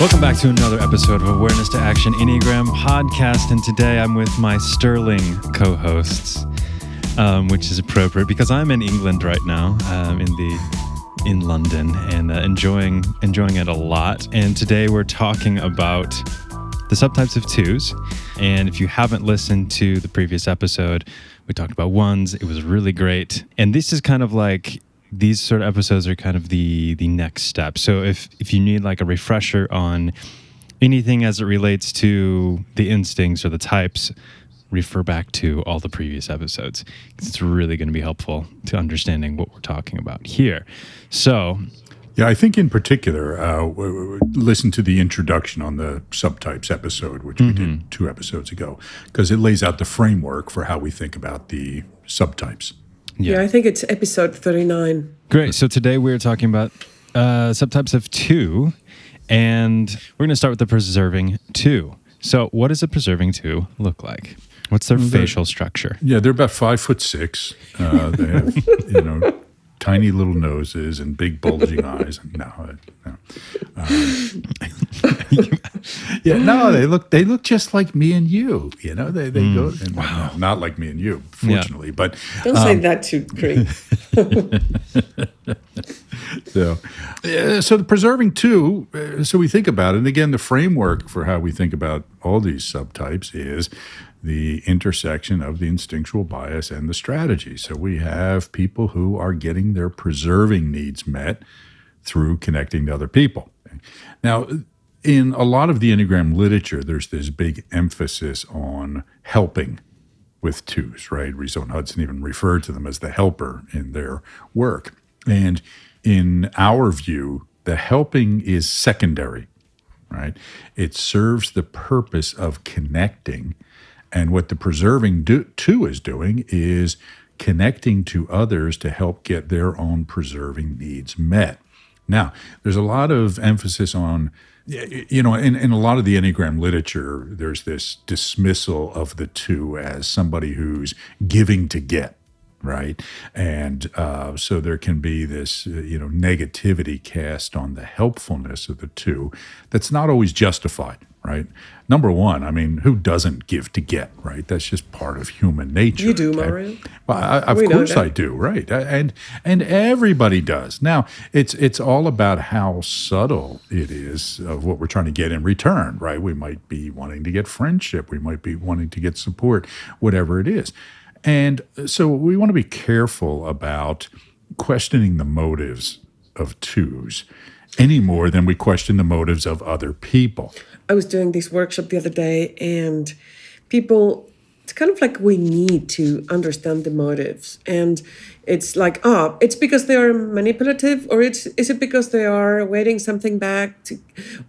Welcome back to another episode of Awareness to Action Enneagram podcast. And today I'm with my sterling co hosts, um, which is appropriate because I'm in England right now, um, in the in London and uh, enjoying enjoying it a lot. And today we're talking about the subtypes of twos. And if you haven't listened to the previous episode, we talked about ones. It was really great. And this is kind of like these sort of episodes are kind of the the next step. So if if you need like a refresher on anything as it relates to the instincts or the types, refer back to all the previous episodes. It's really going to be helpful to understanding what we're talking about here. So, yeah, I think in particular, uh, listen to the introduction on the subtypes episode, which mm-hmm. we did mm-hmm. two episodes ago, because it lays out the framework for how we think about the subtypes. Yeah. yeah, I think it's episode 39. Great. So today we're talking about uh, subtypes of two, and we're going to start with the preserving two. So, what does a preserving two look like? What's their they're, facial structure? Yeah, they're about five foot six. Uh, they have, you know, tiny little noses and big bulging eyes. No, no. Um, yeah, no, they look they look just like me and you. You know, they they mm, go and, wow. not like me and you, fortunately. Yeah. But don't um, say that too, Creek. so, uh, so the preserving two. Uh, so we think about it. And again, the framework for how we think about all these subtypes is the intersection of the instinctual bias and the strategy. So we have people who are getting their preserving needs met through connecting to other people. Now, in a lot of the Enneagram literature, there's this big emphasis on helping with twos, right? Riso and Hudson even referred to them as the helper in their work. And in our view, the helping is secondary, right? It serves the purpose of connecting and what the preserving do, two is doing is connecting to others to help get their own preserving needs met. Now, there's a lot of emphasis on, you know, in, in a lot of the Enneagram literature, there's this dismissal of the two as somebody who's giving to get right? And uh, so there can be this, uh, you know, negativity cast on the helpfulness of the two that's not always justified, right? Number one, I mean, who doesn't give to get, right? That's just part of human nature. You do, Mario. Well, I, of we course I do, right? And and everybody does. Now, it's it's all about how subtle it is of what we're trying to get in return, right? We might be wanting to get friendship, we might be wanting to get support, whatever it is. And uh, so we want to be careful about questioning the motives of twos any more than we question the motives of other people. I was doing this workshop the other day, and people, it's kind of like we need to understand the motives. And it's like, oh, it's because they are manipulative, or it's is it because they are waiting something back, to,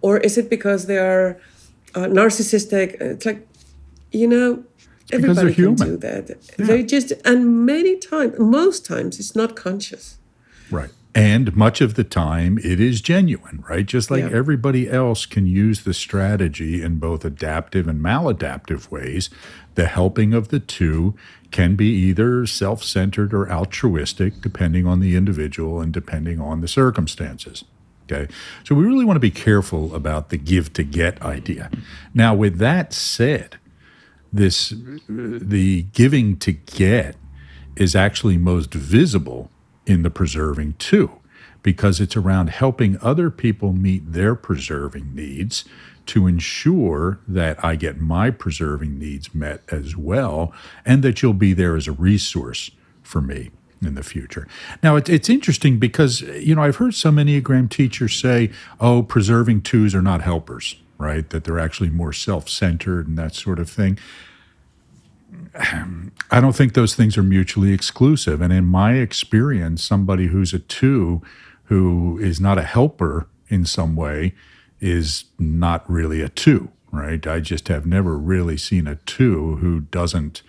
or is it because they are uh, narcissistic? It's like, you know, Everybody can do that. Yeah. They just and many times, most times, it's not conscious. Right. And much of the time, it is genuine, right? Just like everybody else can use the strategy in both adaptive and maladaptive ways, the helping of the two can be either self centered or altruistic, depending on the individual and depending on the circumstances. Okay. So we really want to be careful about the give to get idea. Now, with that said, this the giving to get is actually most visible in the preserving two because it's around helping other people meet their preserving needs to ensure that I get my preserving needs met as well and that you'll be there as a resource for me in the future. Now, it, it's interesting because, you know, I've heard some Enneagram teachers say, oh, preserving twos are not helpers right? That they're actually more self centered and that sort of thing. I don't think those things are mutually exclusive. And in my experience, somebody who's a two who is not a helper in some way is not really a two, right? I just have never really seen a two who doesn't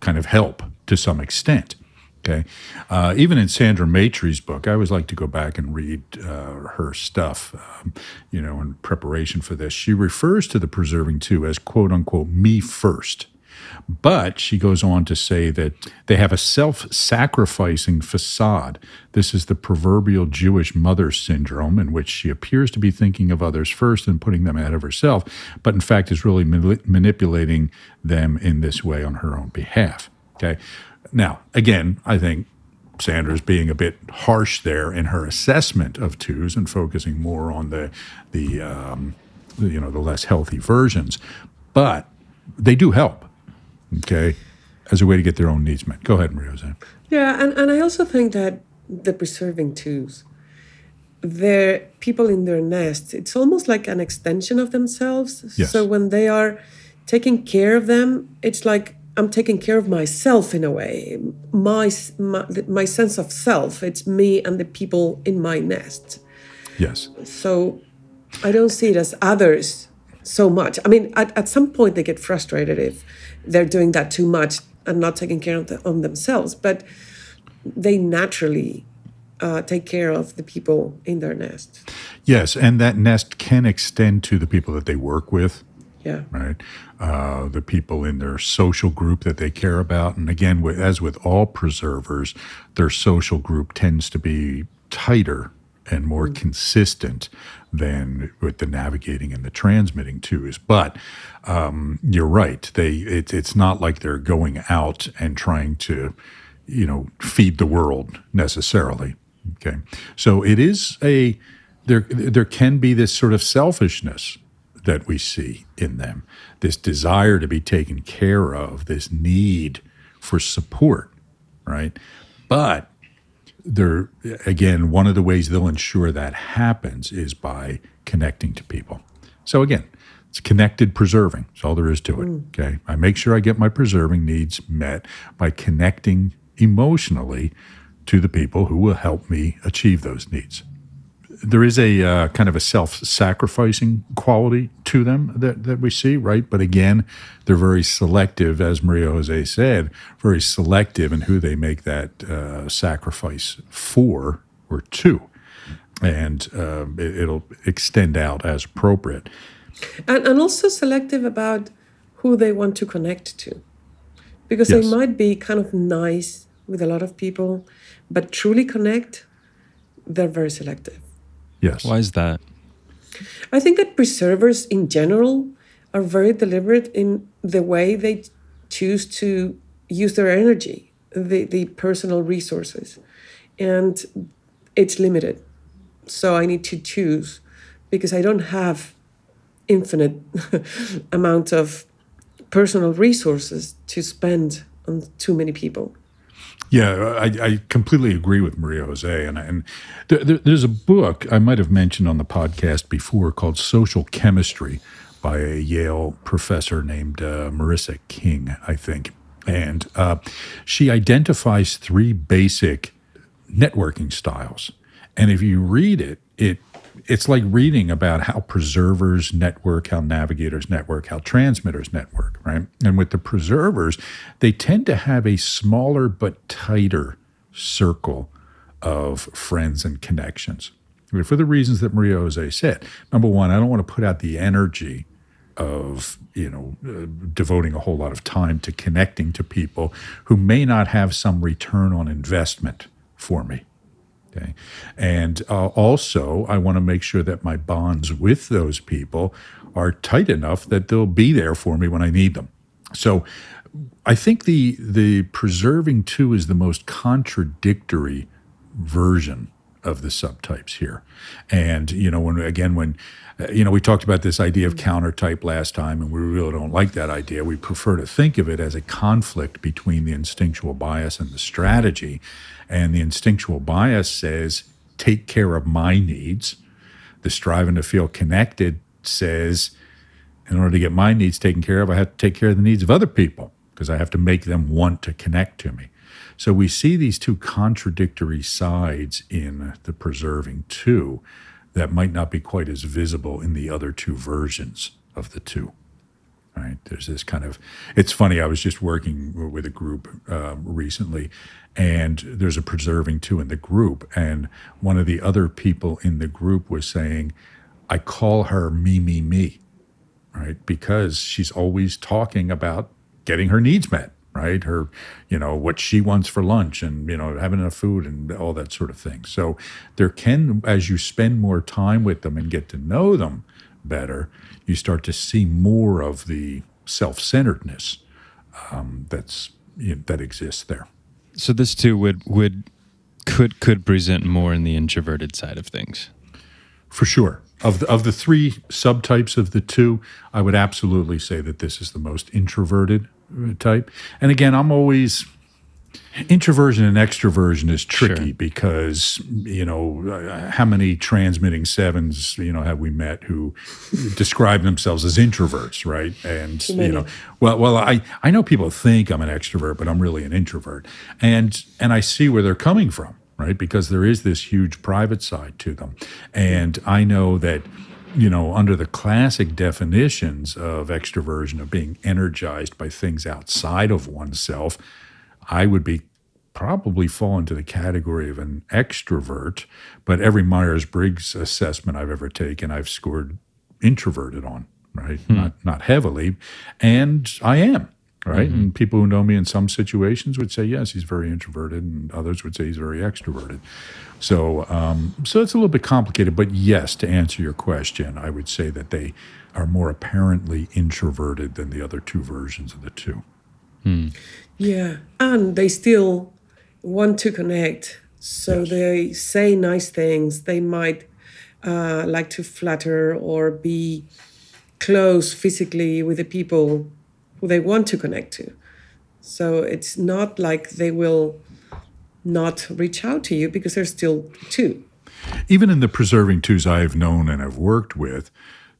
kind of help to some extent. Okay. Uh, even in Sandra Maitri's book, I always like to go back and read uh, her stuff, um, you know, in preparation for this. She refers to the preserving two as quote unquote me first. But she goes on to say that they have a self sacrificing facade. This is the proverbial Jewish mother syndrome, in which she appears to be thinking of others first and putting them ahead of herself, but in fact is really manipulating them in this way on her own behalf. Okay. Now, again, I think Sandra's being a bit harsh there in her assessment of twos and focusing more on the the um, you know the less healthy versions, but they do help. Okay, as a way to get their own needs met. Go ahead, Maria Jose. Yeah, and, and I also think that the preserving twos, they're people in their nest. It's almost like an extension of themselves. Yes. So when they are taking care of them, it's like I'm taking care of myself in a way. My, my my sense of self. It's me and the people in my nest. Yes. So I don't see it as others so much. I mean, at, at some point they get frustrated if they're doing that too much and not taking care of, the, of themselves. But they naturally uh, take care of the people in their nest. Yes, and that nest can extend to the people that they work with yeah. Right. Uh, the people in their social group that they care about. And again, as with all preservers, their social group tends to be tighter and more mm. consistent than with the navigating and the transmitting twos. But um, you're right. They it, it's not like they're going out and trying to, you know, feed the world necessarily. Okay. So it is a there there can be this sort of selfishness that we see in them this desire to be taken care of, this need for support, right? But they're, again, one of the ways they'll ensure that happens is by connecting to people. So, again, it's connected preserving. That's all there is to it. Mm. Okay. I make sure I get my preserving needs met by connecting emotionally to the people who will help me achieve those needs there is a uh, kind of a self-sacrificing quality to them that, that we see, right? But again, they're very selective, as Maria Jose said, very selective in who they make that uh, sacrifice for or to, and uh, it, will extend out as appropriate. And, and also selective about who they want to connect to, because yes. they might be kind of nice with a lot of people, but truly connect, they're very selective. Yes. Why is that? I think that preservers in general are very deliberate in the way they choose to use their energy, the, the personal resources. And it's limited. So I need to choose because I don't have infinite amount of personal resources to spend on too many people. Yeah, I, I, completely agree with Maria Jose. And, and there, there's a book I might have mentioned on the podcast before called Social Chemistry by a Yale professor named uh, Marissa King, I think. And uh, she identifies three basic networking styles. And if you read it, it it's like reading about how preservers network, how navigators network, how transmitters network, right? And with the preservers, they tend to have a smaller but tighter circle of friends and connections. For the reasons that Maria Jose said. Number one, I don't want to put out the energy of you know uh, devoting a whole lot of time to connecting to people who may not have some return on investment for me Okay. And uh, also, I want to make sure that my bonds with those people are tight enough that they'll be there for me when I need them. So I think the the preserving two is the most contradictory version of the subtypes here. And you know, when again when uh, you know we talked about this idea of counter type last time, and we really don't like that idea. We prefer to think of it as a conflict between the instinctual bias and the strategy. And the instinctual bias says, take care of my needs. The striving to feel connected says, in order to get my needs taken care of, I have to take care of the needs of other people because I have to make them want to connect to me. So we see these two contradictory sides in the preserving two that might not be quite as visible in the other two versions of the two right there's this kind of it's funny i was just working with a group uh, recently and there's a preserving two in the group and one of the other people in the group was saying i call her me me me right because she's always talking about getting her needs met, right? Her, you know, what she wants for lunch and, you know, having enough food and all that sort of thing. So there can, as you spend more time with them and get to know them better, you start to see more of the self centeredness um, that's, you know, that exists there. So this too would would could could present more in the introverted side of things. For sure. Of the, of the three subtypes of the two, I would absolutely say that this is the most introverted uh, type. And again, I'm always introversion and extroversion is tricky Sure. because you know uh, how many transmitting sevens you know have we met who describe themselves as introverts right? And you know well well I I know people think I'm an extrovert but I'm really an introvert. And and I see where they're coming from right? Because there is this huge private side to them. And I know that you know under the classic definitions of extroversion of being energized by things outside of oneself I would be probably fall into the category of an extrovert, but every Myers Briggs assessment I've ever taken, I've scored introverted on, right? Not not heavily, and I am. Right. And people who know me in some situations would say, yes, he's very introverted, and others would say he's very extroverted. So, um, so it's a little bit complicated. But yes, to answer your question, I would say that they are more apparently introverted than the other two versions of the two. Yeah, and they still want to connect. So they say nice things. They might uh, like to flatter or be close physically with the people who they want to connect to. So it's not like they will not reach out to you because they're still two. even in the preserving twos I've known and have worked with,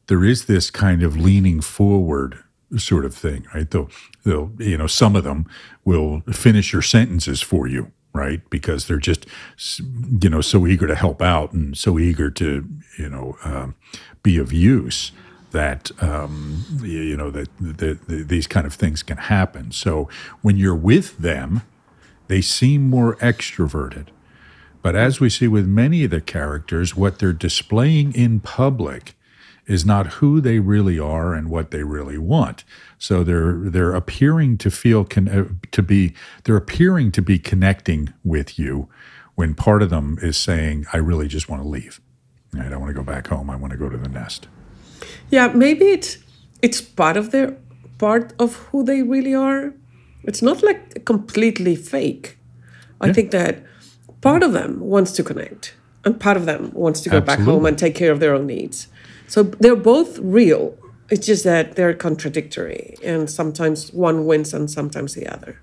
there is this kind of leaning forward sort of thing, right? They'll, they'll, you know, some of them will finish your sentences for you, right? Because they're just, you know, so eager to help out and so eager to, you know, um, be of use that um, you know that, that, that these kind of things can happen. So when you're with them, they seem more extroverted. But as we see with many of the characters, what they're displaying in public is not who they really are and what they really want. So they're they're appearing to feel con- uh, to be they're appearing to be connecting with you when part of them is saying, "I really just want to leave. I don't want to go back home. I want to go to the nest." Yeah, maybe it's it's part of their part of who they really are. It's not like completely fake. I think that part of them wants to connect, and part of them wants to go back home and take care of their own needs. So they're both real. It's just that they're contradictory, and sometimes one wins and sometimes the other.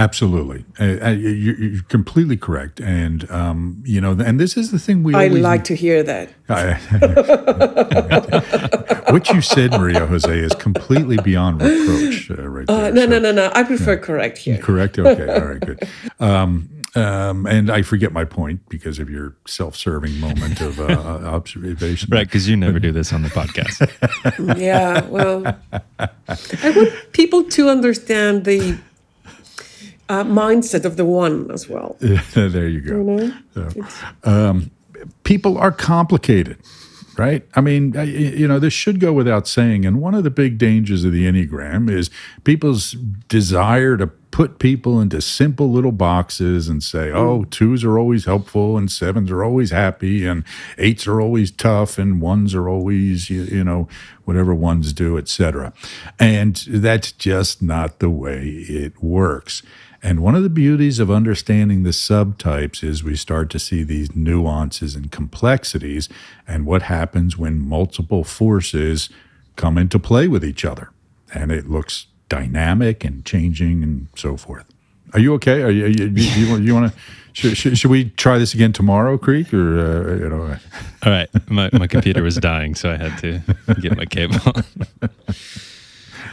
Absolutely, uh, uh, you- you're completely correct, and um, you know, and this is the thing we I like to hear that. what you said, Maria Jose, is completely beyond reproach. Uh, right there. No, So- no, no, no. I prefer correct here. Correct. Okay. All right. Good. Um, um, and I forget my point because of your self-serving moment of uh, observation. Right, because you never do this on the podcast. Yeah, well, I want people to understand the uh, mindset of the one as well. there you go. So, um, people are complicated, right? I mean, you know, this should go without saying. And one of the big dangers of the Enneagram is people's desire to put people into simple little boxes and say, oh, twos are always helpful and sevens are always happy and eights are always tough and ones are always, you, you know, whatever ones do, etc. And that's just not the way it works. And one of the beauties of understanding the subtypes is we start to see these nuances and complexities and what happens when multiple forces come into play with each other. And it looks dynamic and changing and so forth. Are you okay? Are you, you, you, you, want- to? Should, should, should we try this again tomorrow, Creek? Or uh, you know? All right, my, my computer was dying, so I had to get my cable.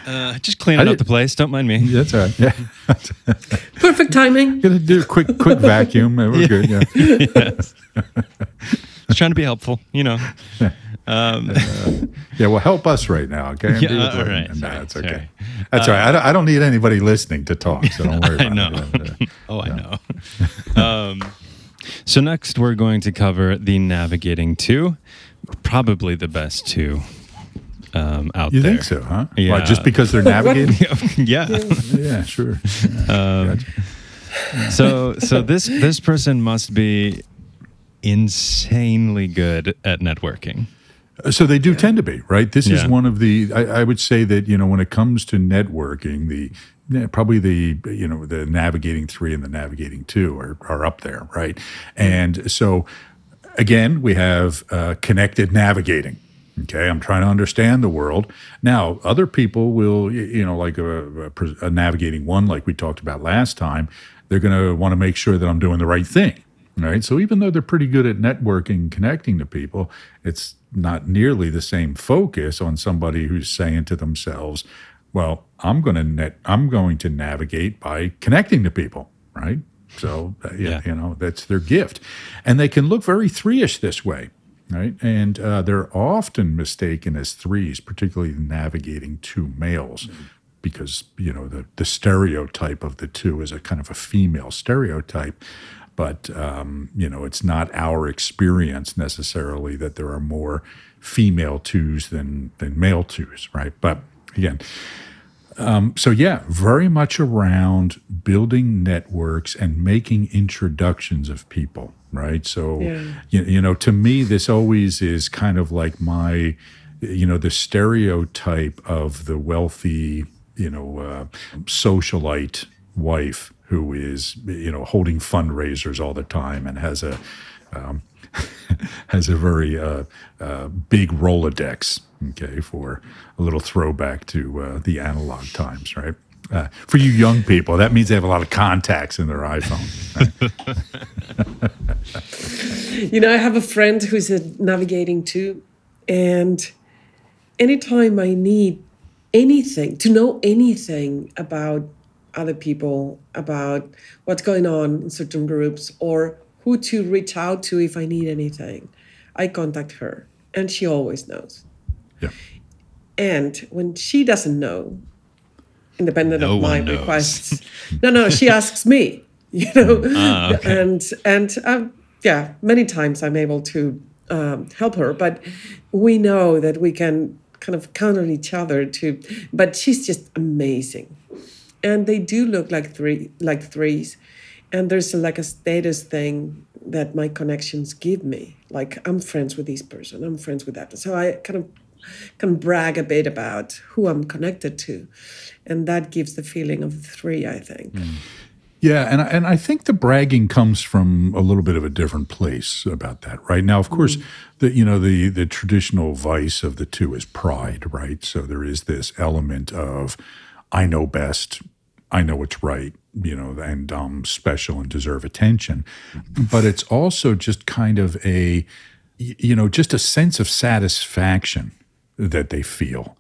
Uh, just cleaning I out the place. Don't mind me. That's all right. Yeah, Perfect timing. gonna do a quick quick vacuum. and We're good. Yeah. yes. Just trying to be helpful, you know. Um, Yeah, well, help us right now, okay? And Yeah, be with all us. right, No, sorry, that's okay. sorry. That's all right. I don't, I don't need anybody listening to talk, so don't worry I about know. it. oh, I know. um, so next, we're going to cover the navigating two, probably the best two um, out You there. think so, huh? Yeah. Why, just because they're navigating? yeah. yeah, sure. Yeah, gotcha. So so this this person must be insanely good at networking. So they do tend to be, right? This is one of the. I, I would say that you know when it comes to networking, the yeah, probably the you know the navigating three and the navigating two are are up there, right? And so again, we have uh, connected navigating. Okay, I'm trying to understand the world. Now, other people will, you know, like a, a, a navigating one, like we talked about last time, they're going to want to make sure that I'm doing the right thing. Right. So even though they're pretty good at networking, connecting to people, it's not nearly the same focus on somebody who's saying to themselves, well, I'm going to net, I'm going to navigate by connecting to people. Right. So, uh, yeah, Yeah. you know, that's their gift. And they can look very three ish this way right? And uh, they're often mistaken as threes, particularly navigating two males, because you know the the stereotype of the two is a kind of a female stereotype. But um, you know, it's not our experience necessarily that there are more female twos than than male twos, right? But again, so yeah, very much around building networks and making introductions of people, right? So Yeah. you, you know, to me, this always is kind of like my, you know, the stereotype of the wealthy, you know, uh, socialite wife who is, you know, holding fundraisers all the time and has a has a very uh, uh, big Rolodex, okay, for a little throwback to uh, the analog times, right? Uh, for you young people, that means they have a lot of contacts in their iPhone. right? You know, I have a friend who's navigating two, and anytime I need anything to know anything about other people, about what's going on in certain groups, or who to reach out to if I need anything, I contact her, and she always knows. Yeah. And when she doesn't know, independent No of my knows. requests, no, no, she asks me. You know, Ah, okay. and and um, yeah, many times I'm able to um, help her, but we know that we can kind of count on each other to. But she's just amazing, and they do look like three like threes, and there's like a status thing that my connections give me. Like I'm friends with this person, I'm friends with that, so I kind of can brag a bit about who I'm connected to, and that gives the feeling of three. I think. Mm. Yeah, and I- and I think the bragging comes from a little bit of a different place about that, right? Now, of course, mm. the you know the the traditional vice of the two is pride, right? So there is this element of I know best, I know what's right, you know, and I'm special and deserve attention, but it's also just kind of a you know just a sense of satisfaction that they feel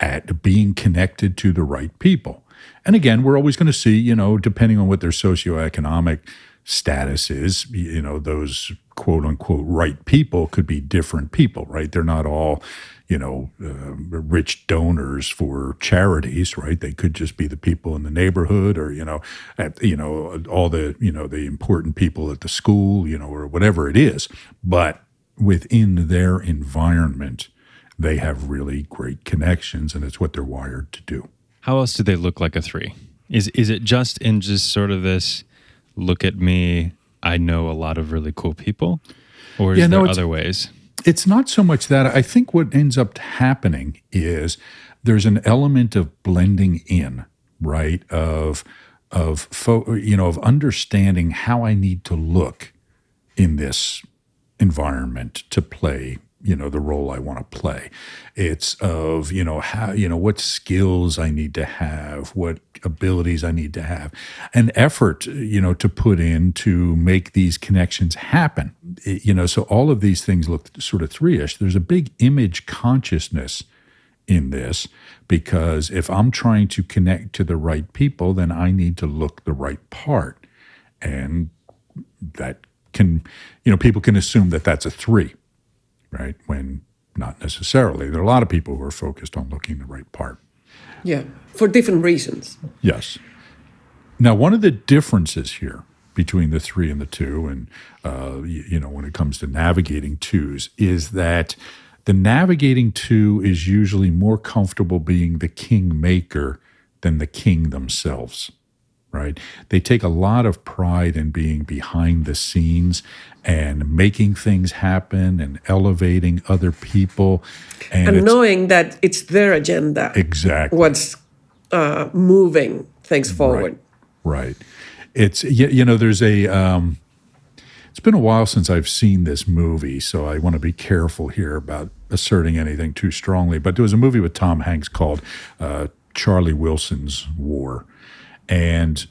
at being connected to the right people. And again, we're always going to see, you know, depending on what their socioeconomic status is, you know, those quote unquote right people could be different people, right? They're not all, you know, uh, rich donors for charities, right? They could just be the people in the neighborhood or, you know, at, you know, all the, you know, the important people at the school, you know, or whatever it is. But within their environment, they have really great connections and it's what they're wired to do. How else do they look like a three? Is is it just in just sort of this look at me, I know a lot of really cool people? Or is Yeah, no, there other ways? It's not so much that. I think what ends up happening is there's an element of blending in, right? Of of fo- you know of understanding how I need to look in this environment to play you know the role I want to play. It's of you know how you know what skills I need to have, what abilities I need to have, an effort you know to put in to make these connections happen. It- you know, so all of these things look sort of three-ish. There's a big image consciousness in this because if I'm trying to connect to the right people, then I need to look the right part, and that can you know people can assume that that's a three right? When not necessarily. There are a lot of people who are focused on looking the right part. Yeah, for different reasons. Yes. Now, one of the differences here between the three and the two, and uh, you, you know, when it comes to navigating twos, is that The navigating two is usually more comfortable being the king maker than the king themselves, right? They take a lot of pride in being behind the scenes and making things happen and elevating other people. And, and knowing that it's their agenda, exactly what's uh, moving things forward. Right. It's you, you know there's a um, it's been a while since I've seen this movie, so I want to be careful here about asserting anything too strongly. But there was a movie with Tom Hanks called uh, Charlie Wilson's War, and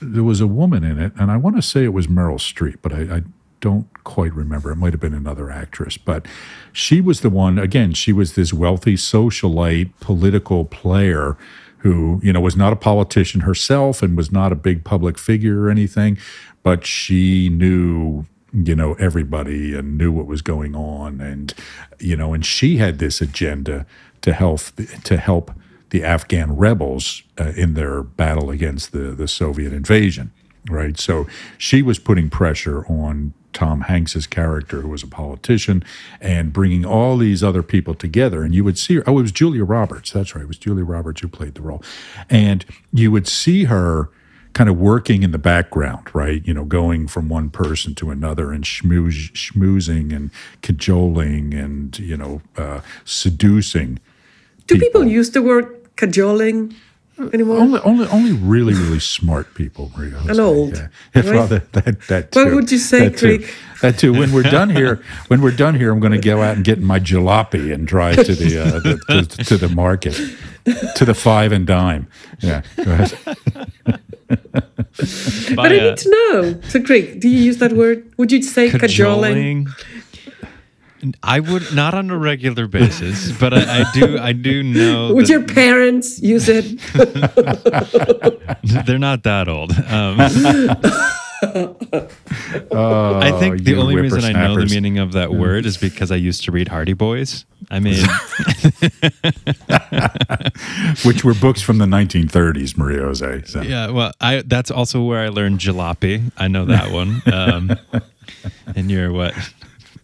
there was a woman in it, and I want to say it was Meryl Streep, but I, I don't quite remember. It might have been another actress, but she was the one. Again, she was this wealthy socialite, political player who, you know, was not a politician herself and was not a big public figure or anything, but she knew you know everybody and knew what was going on and you know and she had this agenda to help to help the Afghan rebels uh, in their battle against the the Soviet invasion right? So she was putting pressure on Tom Hanks's character who was a politician and bringing all these other people together. And you would see her oh it was Julia Roberts. That's right. It was Julia Roberts who played the role. And you would see her kind of working in the background, right? You know, going from one person to another and schmooze, schmoozing and cajoling and, you know, uh, seducing. Do people. use the word cajoling anymore? Only, only, only really, really smart people, Maria. Jose. And old, Yeah. Yeah, right? well, that, that, that What would you say, that too. Creek? That too. When we're done here, when we're done here, I'm going to go out and get my jalopy and drive to the, uh, the to, to the market, to the five and dime. Yeah, go ahead. But I uh, need to know. So, Creek, do you use that word? Would you say cajoling? cajoling. I would not on a regular basis, but I, I do. I do know Would that your parents use it? they're not that old. Um, Oh, I think the only reason I know the meaning of that word is because I used to read Hardy Boys. I mean, which were books from the 1930s, Maria Jose. So. yeah. Well, I that's also where I learned jalopy. I know that one. Um, and your what?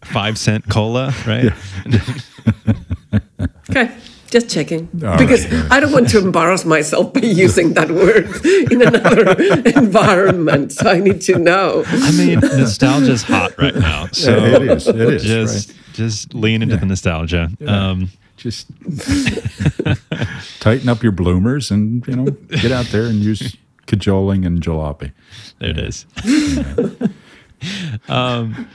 Five cent cola, right? Okay, just checking. All because right. I don't want to embarrass myself by using that word in another environment. So I need to know. I mean, nostalgia's hot right now. So it is. It is. just right? just lean into the nostalgia. Um, Just tighten up your bloomers and you know get out there and use cajoling and jalopy. there it is. um,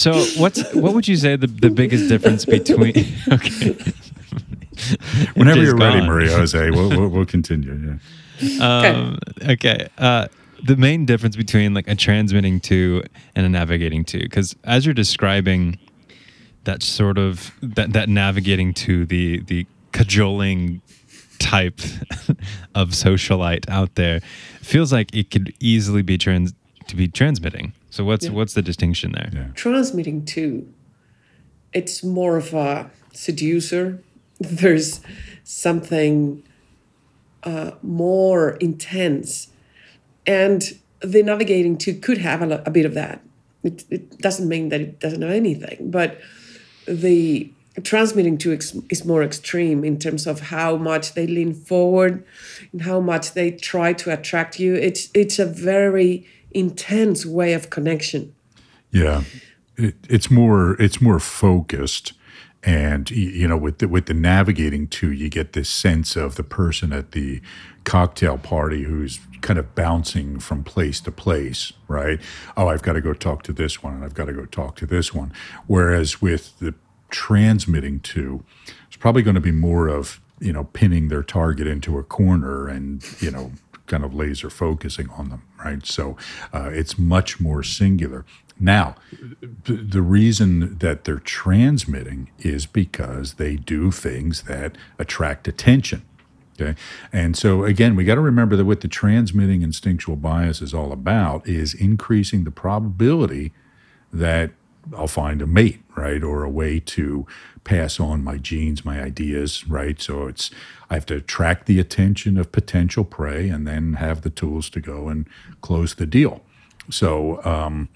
so what's what would you say the, the biggest difference between okay Whenever you're ready, gone. Maria Jose, we'll, we'll, we'll continue. Yeah. Um, okay. Uh, the main difference between like a transmitting two and a navigating two, because as you're describing that sort of that that navigating two the the cajoling type of socialite out there feels like it could easily be trans to be transmitting. So what's Yeah. what's the distinction there? Yeah. Transmitting two. It's more of a seducer. There's something uh, more intense, and the navigating two could have a, a bit of that. It, it doesn't mean that it doesn't have anything, but the transmitting two ex- is more extreme in terms of how much they lean forward and how much they try to attract you. It's it's a very intense way of connection. Yeah, it, it's more it's more focused, and you know with the, with the navigating two, you get this sense of the person at the cocktail party who's kind of bouncing from place to place, right? Oh, I've got to go talk to this one, and I've got to go talk to this one. Whereas with the transmitting two, it's probably going to be more of you know pinning their target into a corner and you know kind of laser focusing on them, right? So uh, it's much more singular. Now, the reason that they're transmitting is because they do things that attract attention. Okay. And so again, we got to remember that what the transmitting instinctual bias is all about is increasing the probability that I'll find a mate, right? Or a way to pass on my genes, my ideas, right? So it's, I have to attract the attention of potential prey and then have the tools to go and close the deal. So, um,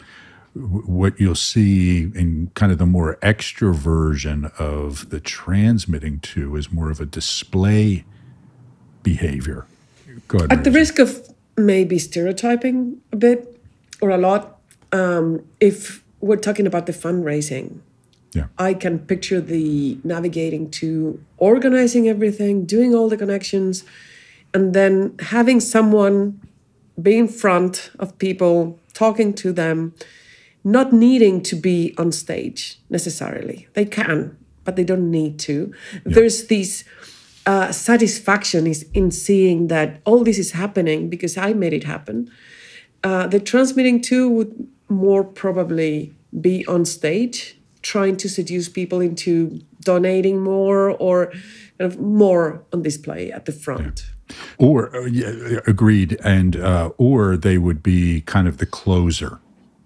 w- what you'll see in kind of the more extra version of the transmitting two is more of a display behavior. Go ahead. At the risk of maybe stereotyping a bit or a lot, um, if we're talking about the fundraising, Yeah. I can picture the navigating two organizing everything, doing all the connections, and then having someone be in front of people, talking to them, not needing to be on stage necessarily. They can, but they don't need to. There's this uh, satisfaction is in seeing that all this is happening because I made it happen. Uh, the transmitting two would more probably be on stage, trying to seduce people into donating more or kind of more on display at the front. Or uh, yeah, agreed, and uh, or they would be kind of the closer,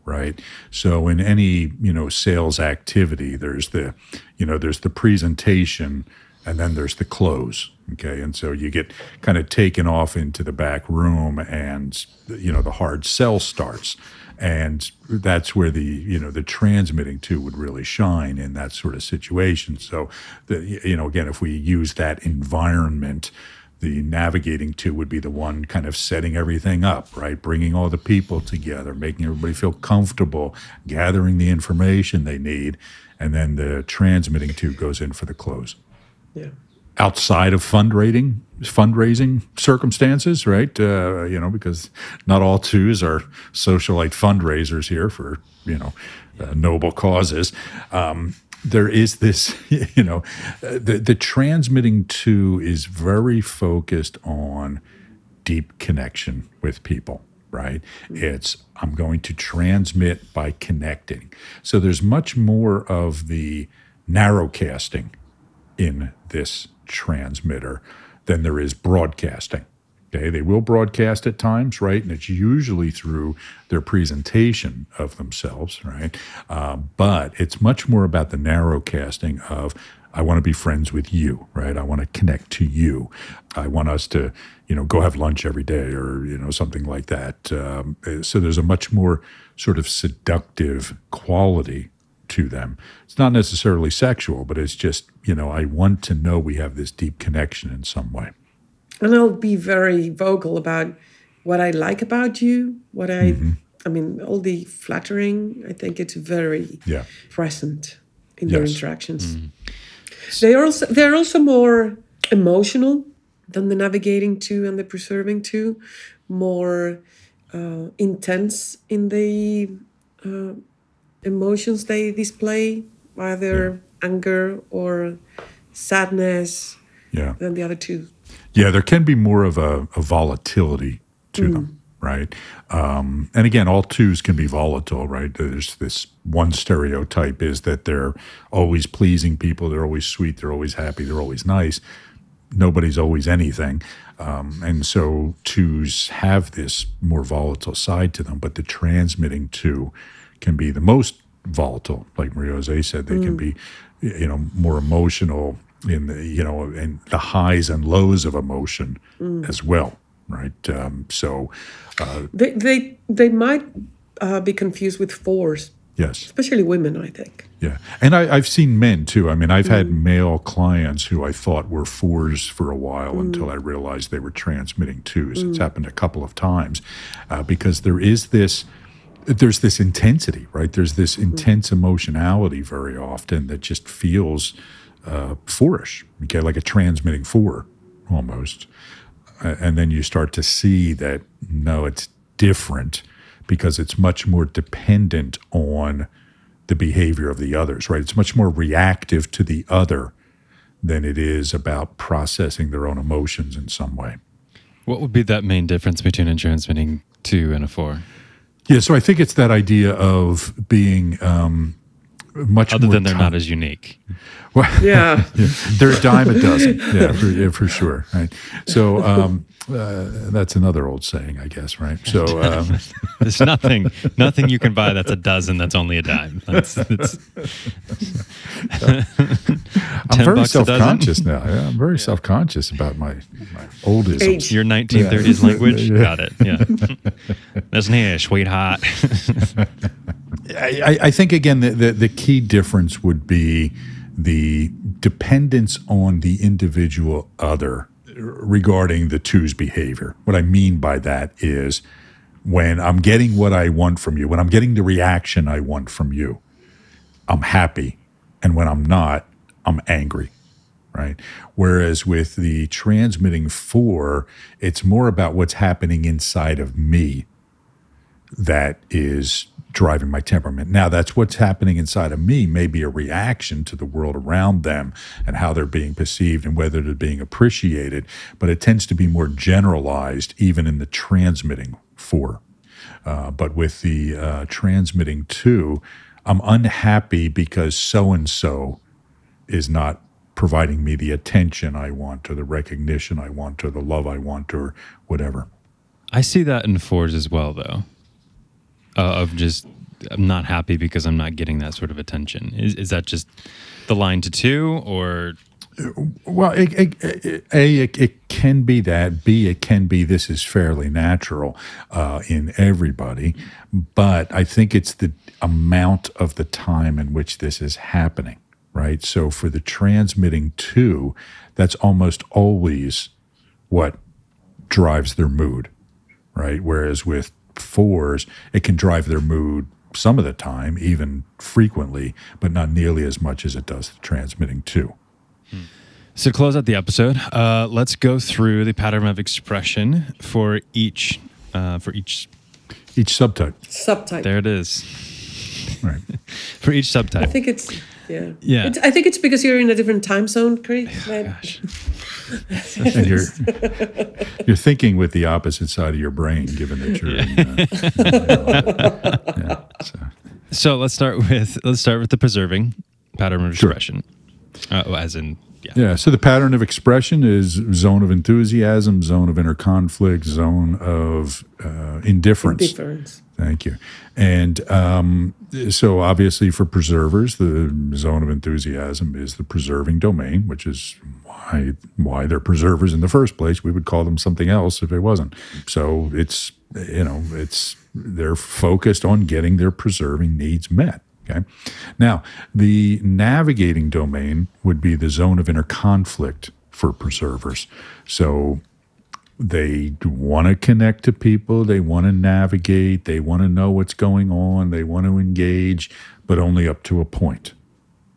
right? So in any you know sales activity, there's the you know there's the presentation, and then there's the close. Okay, and so you get kind of taken off into the back room, and you know the hard sell starts. And that's where the you know the transmitting two would really shine in that sort of situation. So, the, you know, again, if we use that environment, the navigating two would be the one kind of setting everything up, right? Bringing all the people together, making everybody feel comfortable, gathering the information they need, and then the transmitting two goes in for the close. Yeah. Outside of fundraising, fundraising circumstances, right? Uh, you know, because not all twos are socialite fundraisers here for you know uh, noble causes. Um, there is this, you know, uh, the the transmitting two is very focused on deep connection with people, right? It's I'm going to transmit by connecting. So there's much more of the narrowcasting in this transmitter than there is broadcasting. Okay, they will broadcast at times, right? And it's usually through their presentation of themselves, right? Uh, but it's much more about the narrowcasting of I want to be friends with you, right? I want to connect to you. I want us to, you know, go have lunch every day, or you know, something like that. Um, so there's a much more sort of seductive quality to them. It's not necessarily sexual, but it's just, you know, I want to know we have this deep connection in some way. and I'll be very vocal about what I like about you, what I, I mean, all the flattering. I think it's very Yeah. present in their Yes. interactions. They are also they're also more emotional than the navigating two and the preserving two, more uh, intense in the uh, emotions they display, either anger or sadness Yeah. than the other two. Yeah, there can be more of a, a volatility to them, right? Um, and again, all twos can be volatile, right? There's this one stereotype is that they're always pleasing people, they're always sweet, they're always happy, they're always nice. Nobody's always anything. Um, and so twos have this more volatile side to them, but the transmitting two can be the most volatile. Like Maria Jose said, they can be, you know, more emotional in the, you know, in the highs and lows of emotion as well, right? Um, so, They they they might uh, be confused with fours, yes. especially women. I think. Yeah. And I, I've seen men too. I mean, I've had male clients who I thought were fours for a while until I realized they were transmitting twos. It's happened a couple of times uh, because there is this. There's this intensity, right? There's this intense emotionality very often that just feels uh, fourish, okay, like a transmitting four almost. Uh, and then you start to see that no, it's different because it's much more dependent on the behavior of the others, right? It's much more reactive to the other than it is about processing their own emotions in some way. What would be that main difference between a transmitting two and a four? Yeah, so I think it's that idea of being um, much Other more than they're ti- not as unique. Well, Yeah. they're a dime a dozen. Yeah, for, yeah, for sure. Right. So um, uh, that's another old saying, I guess. Right. So um, There's nothing, nothing you can buy that's a dozen that's only a dime. That's, that's I'm very bucks a dozen? self-conscious now. Yeah, I'm very self-conscious about my, my oldisms. Age. your 1930s language. Yeah. Got it. Yeah. Listen here, sweetheart. I, I think again the, the, the key difference would be the dependence on the individual other regarding the two's behavior. What I mean by that is when I'm getting what I want from you, when I'm getting the reaction I want from you, I'm happy. And when I'm not, I'm angry. Right. Whereas with the transmitting four, it's more about what's happening inside of me that is driving my temperament. Now, that's what's happening inside of me, maybe a reaction to the world around them and how they're being perceived and whether they're being appreciated, but it tends to be more generalized even in the transmitting four. Uh, but with the uh, transmitting two, I'm unhappy because so and so is not providing me the attention I want or the recognition I want or the love I want or whatever. I see that in fours as well, though uh, of just I'm not happy because I'm not getting that sort of attention. Is is that just the line to two or? Well, it, it, a it, it, can be that. B it can be this is fairly natural uh, in everybody, but I think it's the amount of the time in which this is happening, right? So for the transmitting two, that's almost always what drives their mood, right? Whereas with fours, it can drive their mood some of the time, even frequently, but not nearly as much as it does the transmitting two. So to close out the episode, uh, let's go through the pattern of expression for each uh, for each each subtype. Subtype. There it is. Right. for each subtype. I think it's yeah. Yeah. It's, I think it's because you're in a different time zone, Creek. Oh, gosh. and you're you're thinking with the opposite side of your brain, given that you're. In, uh, yeah, so. so. let's start with let's start with the preserving pattern of expression, sure. uh, as in. Yeah. yeah. So the pattern of expression is zone of enthusiasm, zone of inner conflict, zone of uh, indifference. Indifference. Thank you. And um, so, obviously, for preservers, the zone of enthusiasm is the preserving domain, which is why why they're preservers in the first place. We would call them something else if it wasn't. So it's you know it's they're focused on getting their preserving needs met. Okay. Now, the navigating domain would be the zone of inner conflict for preservers. So they want to connect to people, they want to navigate, they want to know what's going on, they want to engage, but only up to a point.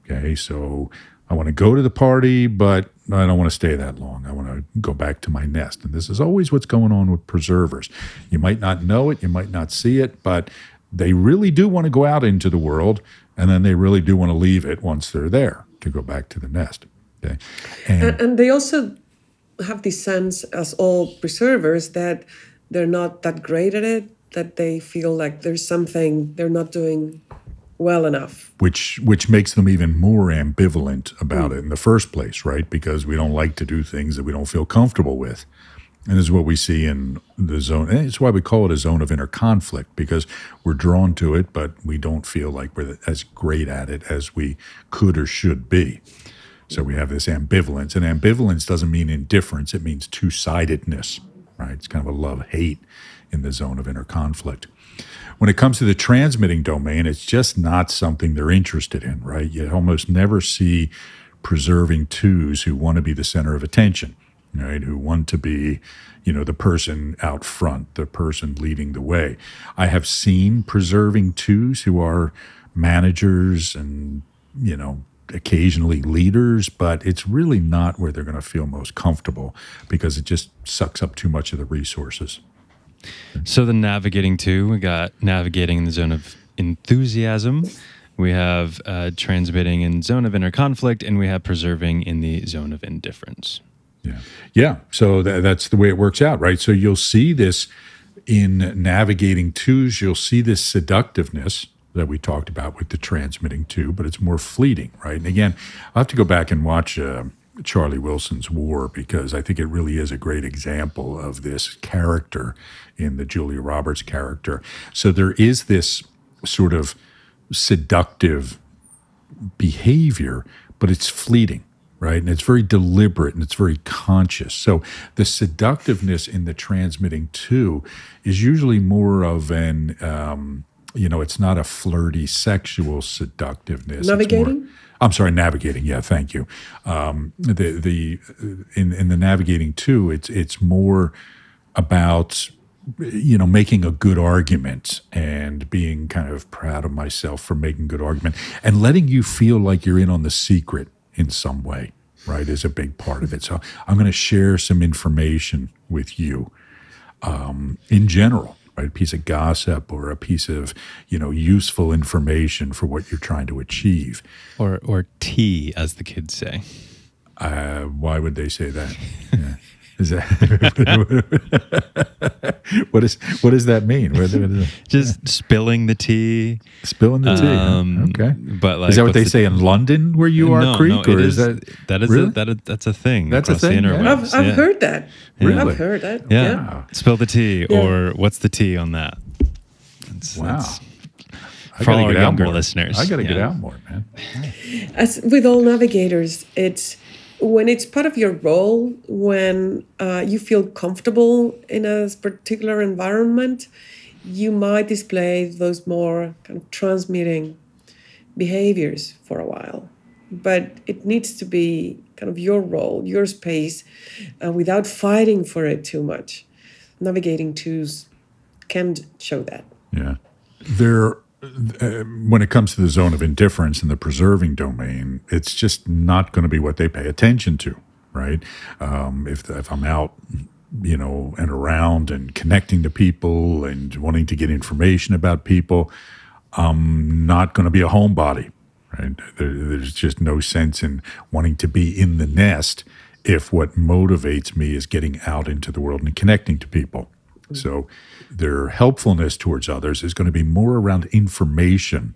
Okay, so I want to go to the party, but I don't want to stay that long. I want to go back to my nest. And this is always what's going on with preservers. You might not know it, you might not see it, but they really do want to go out into the world, and then they really do want to leave it once they're there to go back to the nest. Okay, and, and, and they also have this sense as all preservers that they're not that great at it that they feel like there's something they're not doing well enough. Which which makes them even more ambivalent about mm. it in the first place right? Because we don't like to do things that we don't feel comfortable with. And this is what we see in the zone and it's why we call it a zone of inner conflict because we're drawn to it but we don't feel like we're as great at it as we could or should be so we have this ambivalence, and ambivalence doesn't mean indifference, it means two sidedness, right? It's kind of a love hate in the zone of inner conflict. When it comes to the transmitting domain, it's just not something they're interested in, right? You almost never see preserving twos who want to be the center of attention, right? Who want to be, you know, the person out front, the person leading the way. I have seen preserving twos who are managers and, you know, occasionally leaders, but it's really not where they're going to feel most comfortable because it just sucks up too much of the resources. So the navigating two, we got navigating in the zone of enthusiasm. We have uh, transmitting in zone of inner conflict, and we have preserving in the zone of indifference. Yeah, yeah. So th- that's the way it works out, right? So you'll see this in navigating twos. You'll see this seductiveness that we talked about with the transmitting two, but it's more fleeting, right? And again, I'll have to go back and watch uh, Charlie Wilson's War because I think it really is a great example of this character in the Julia Roberts character. So there is this sort of seductive behavior, but it's fleeting right? And it's very deliberate and it's very conscious. So the seductiveness in the transmitting two is usually more of an um, you know, it's not a flirty sexual seductiveness. It's more- Navigating? I'm sorry, navigating. Yeah, thank you. Um, the the in in the navigating two, it's it's more about you know making a good argument and being kind of proud of myself for making good argument and letting you feel like you're in on the secret in some way right is a big part of it so i'm going to share some information with you um, in general right a piece of gossip or a piece of you know useful information for what you're trying to achieve Or or tea, as the kids say. uh, why would they say that yeah. Is that what is what does that mean what, what is it? Just spilling the tea. spilling the tea? Um, okay But like, is that what they the- say in london where you are no, creek no, or it is, that that is really? a, that is, that's a thing. That's a across thing, yeah. I've, I've yeah. heard that. Really? I've heard that. Yeah. yeah. Spill the tea, Yeah. or what's the tea on that? That's, Wow. that's- for all our get younger listeners, I got to get yeah. out more, man. as with all navigators, it's when it's part of your role, when uh, you feel comfortable in a particular environment, you might display those more kind of transmitting behaviors for a while. But it needs to be kind of your role, your space, uh, without fighting for it too much. Navigating twos can show that. Yeah. There, when it comes to the zone of indifference and the preserving domain, it's just not going to be what they pay attention to, right? Um, if, if I'm out, you know, and around and connecting to people and wanting to get information about people, I'm not going to be a homebody, right? There, there's just no sense in wanting to be in the nest if what motivates me is getting out into the world and connecting to people. So their helpfulness towards others is going to be more around information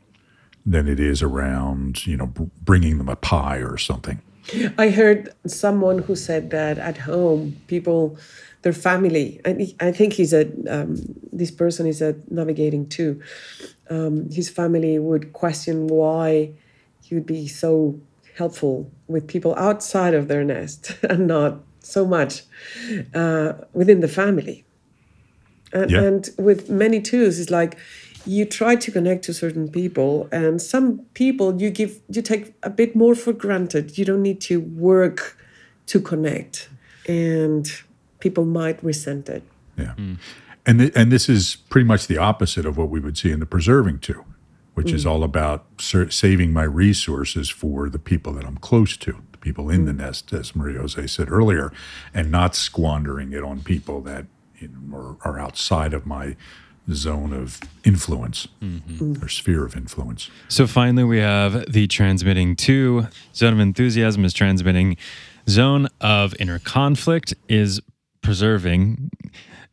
than it is around, you know, bringing them a pie or something. I heard someone who said that at home, people, their family, and I think he's a, um, this person is a navigating two. Um, his family would question why he would be so helpful with people outside of their nest and not so much uh, within the family. And, Yeah. and with many twos, it's like you try to connect to certain people, and some people you give you take a bit more for granted. You don't need to work to connect, and people might resent it. Yeah. Hmm. And, th- and this is pretty much the opposite of what we would see in the preserving two, which is hmm. all about ser- saving my resources for the people that I'm close to, the people in hmm. the nest, as Maria Jose said earlier, and not squandering it on people that you know, are, outside of my zone of influence mm-hmm. or sphere of influence. So finally, we have the transmitting two. Zone of enthusiasm is transmitting. Zone of inner conflict is preserving,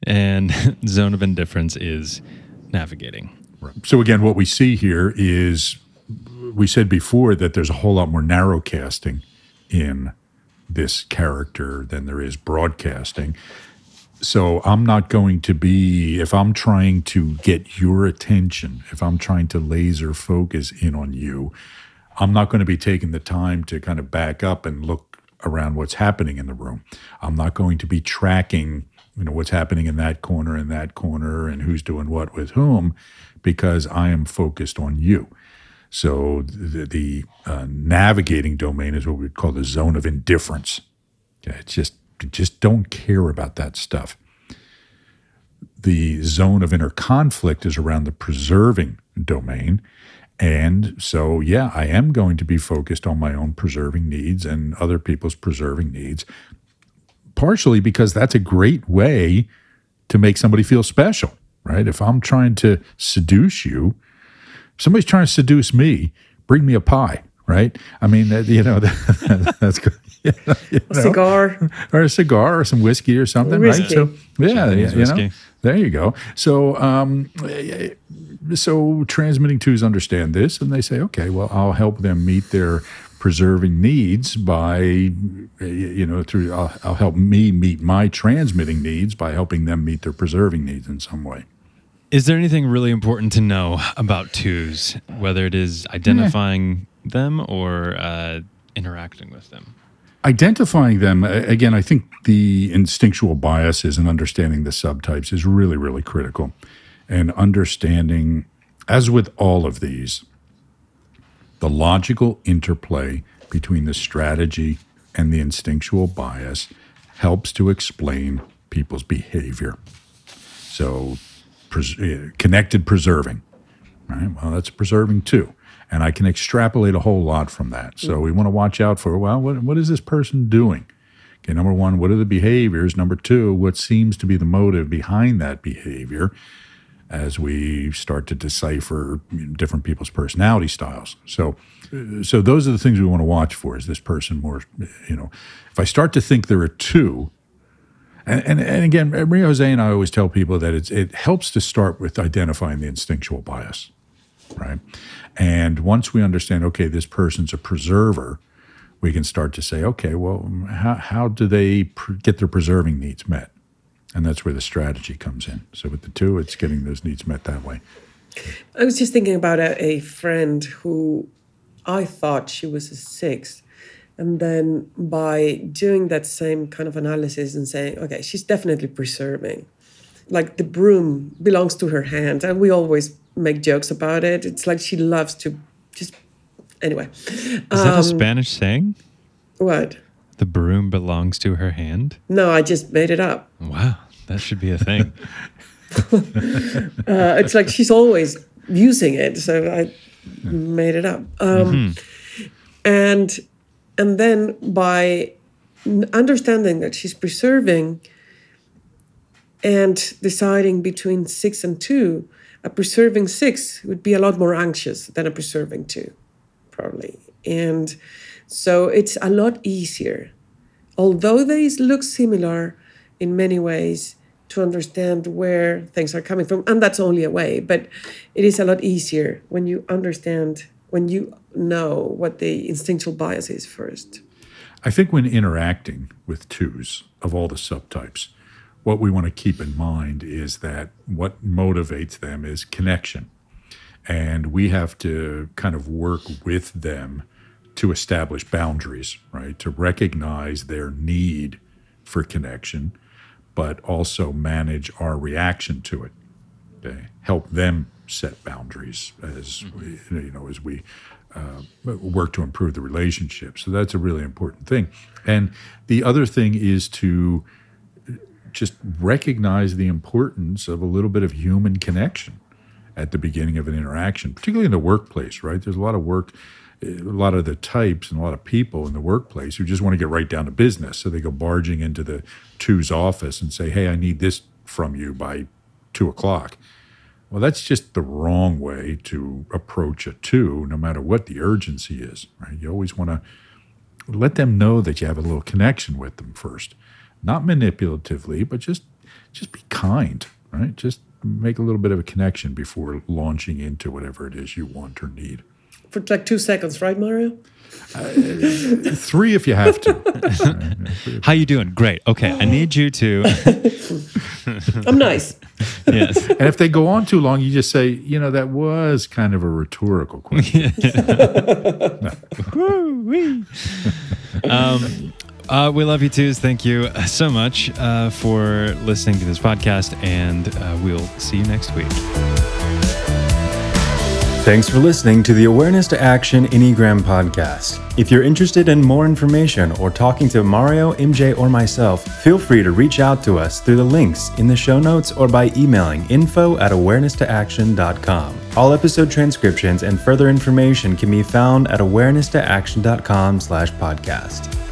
and zone of indifference is navigating. So again, what we see here is we said before that there's a whole lot more narrow casting in this character than there is broadcasting. So I'm not going to be if I'm trying to get your attention, if I'm trying to laser focus in on you, I'm not going to be taking the time to kind of back up and look around what's happening in the room. I'm not going to be tracking, you know, what's happening in that corner and that corner and who's doing what with whom because I am focused on you. So the, the uh, navigating domain is what we would call the zone of indifference. It's just just don't care about that stuff. The zone of inner conflict is around the preserving domain. And so, yeah, I am going to be focused on my own preserving needs and other people's preserving needs, partially because that's a great way to make somebody feel special, right? If I'm trying to seduce you, somebody's trying to seduce me, bring me a pie, right? I mean, you know, that, that's good. You know, you A know? cigar. or a cigar or some whiskey or something, right? So yeah, you, Japanese you know, there you go. So um, so transmitting twos understand this, and they say, okay, well, I'll help them meet their preserving needs by you know through I'll, I'll help me meet my transmitting needs by helping them meet their preserving needs in some way. Is there anything really important to know about twos, whether it is identifying them or uh, interacting with them? Identifying them again i think the instinctual biases and understanding the subtypes is really really critical and understanding As with all of these, the logical interplay between the strategy and the instinctual bias helps to explain people's behavior. So, pres- uh, connected preserving, right? Well, that's preserving two. And I can extrapolate a whole lot from that. So, we want to watch out for, well, what, what is this person doing? Okay, number one, what are the behaviors? Number two, what seems to be the motive behind that behavior as we start to decipher different people's personality styles. So, so those are the things we want to watch for. Is this person more, you know, if I start to think there are two, and, and, and again, Maria Jose and I always tell people that it's, it helps to start with identifying the instinctual bias, right? And once we understand, okay, this person's a preserver, we can start to say, okay, well, how, how do they pr- get their preserving needs met? And that's where the strategy comes in. So with the two, it's getting those needs met that way. I was just thinking about a, a friend who I thought she was a six. And then by doing that same kind of analysis and saying, okay, she's definitely preserving. Like the broom belongs to her hand. And we always make jokes about it. It's like she loves to just, anyway. Is that a Spanish saying? What? The broom belongs to her hand? No, I just made it up. Wow, that should be a thing. uh, it's like she's always using it. So I made it up. Um, mm-hmm. And and then by understanding that she's preserving and deciding between six and two, a preserving six would be a lot more anxious than a preserving two, probably. And so it's a lot easier. Although they look similar in many ways, to understand where things are coming from. And that's only a way, but it is a lot easier when you understand, when you know what the instinctual bias is first. I think when interacting with twos of all the subtypes, what we want to keep in mind is that what motivates them is connection. And we have to kind of work with them to establish boundaries, right? To recognize their need for connection but also manage our reaction to it. Okay? Help them set boundaries as mm-hmm. you know as we uh, work to improve the relationship. So that's a really important thing. And the other thing is to just recognize the importance of a little bit of human connection at the beginning of an interaction, particularly in the workplace. Right? There's a lot of work eh, a lot of the types and a lot of people in the workplace who just want to get right down to business. So they go barging into the two's office and say, Hey, I need this from you by two o'clock. Well, that's just the wrong way to approach a two, no matter what the urgency is, right? You always want to let them know that you have a little connection with them first. Not manipulatively, but just just be kind, right? Just make a little bit of a connection before launching into whatever it is you want or need for like two seconds, right, Mario? Uh, three if you have to. How you doing? Great. Okay, I need you to. I'm nice. yes. And if they go on too long, you just say, you know, that was kind of a rhetorical question. um, uh, we love you twos. Thank you so much uh, for listening to this podcast, and uh, we'll see you next week. Thanks for listening to the Awareness to Action Enneagram podcast. If you're interested in more information or talking to Mario, MJ, or myself, feel free to reach out to us through the links in the show notes or by emailing info at awareness2action.com. All episode transcriptions and further information can be found at awareness2action.com slash podcast.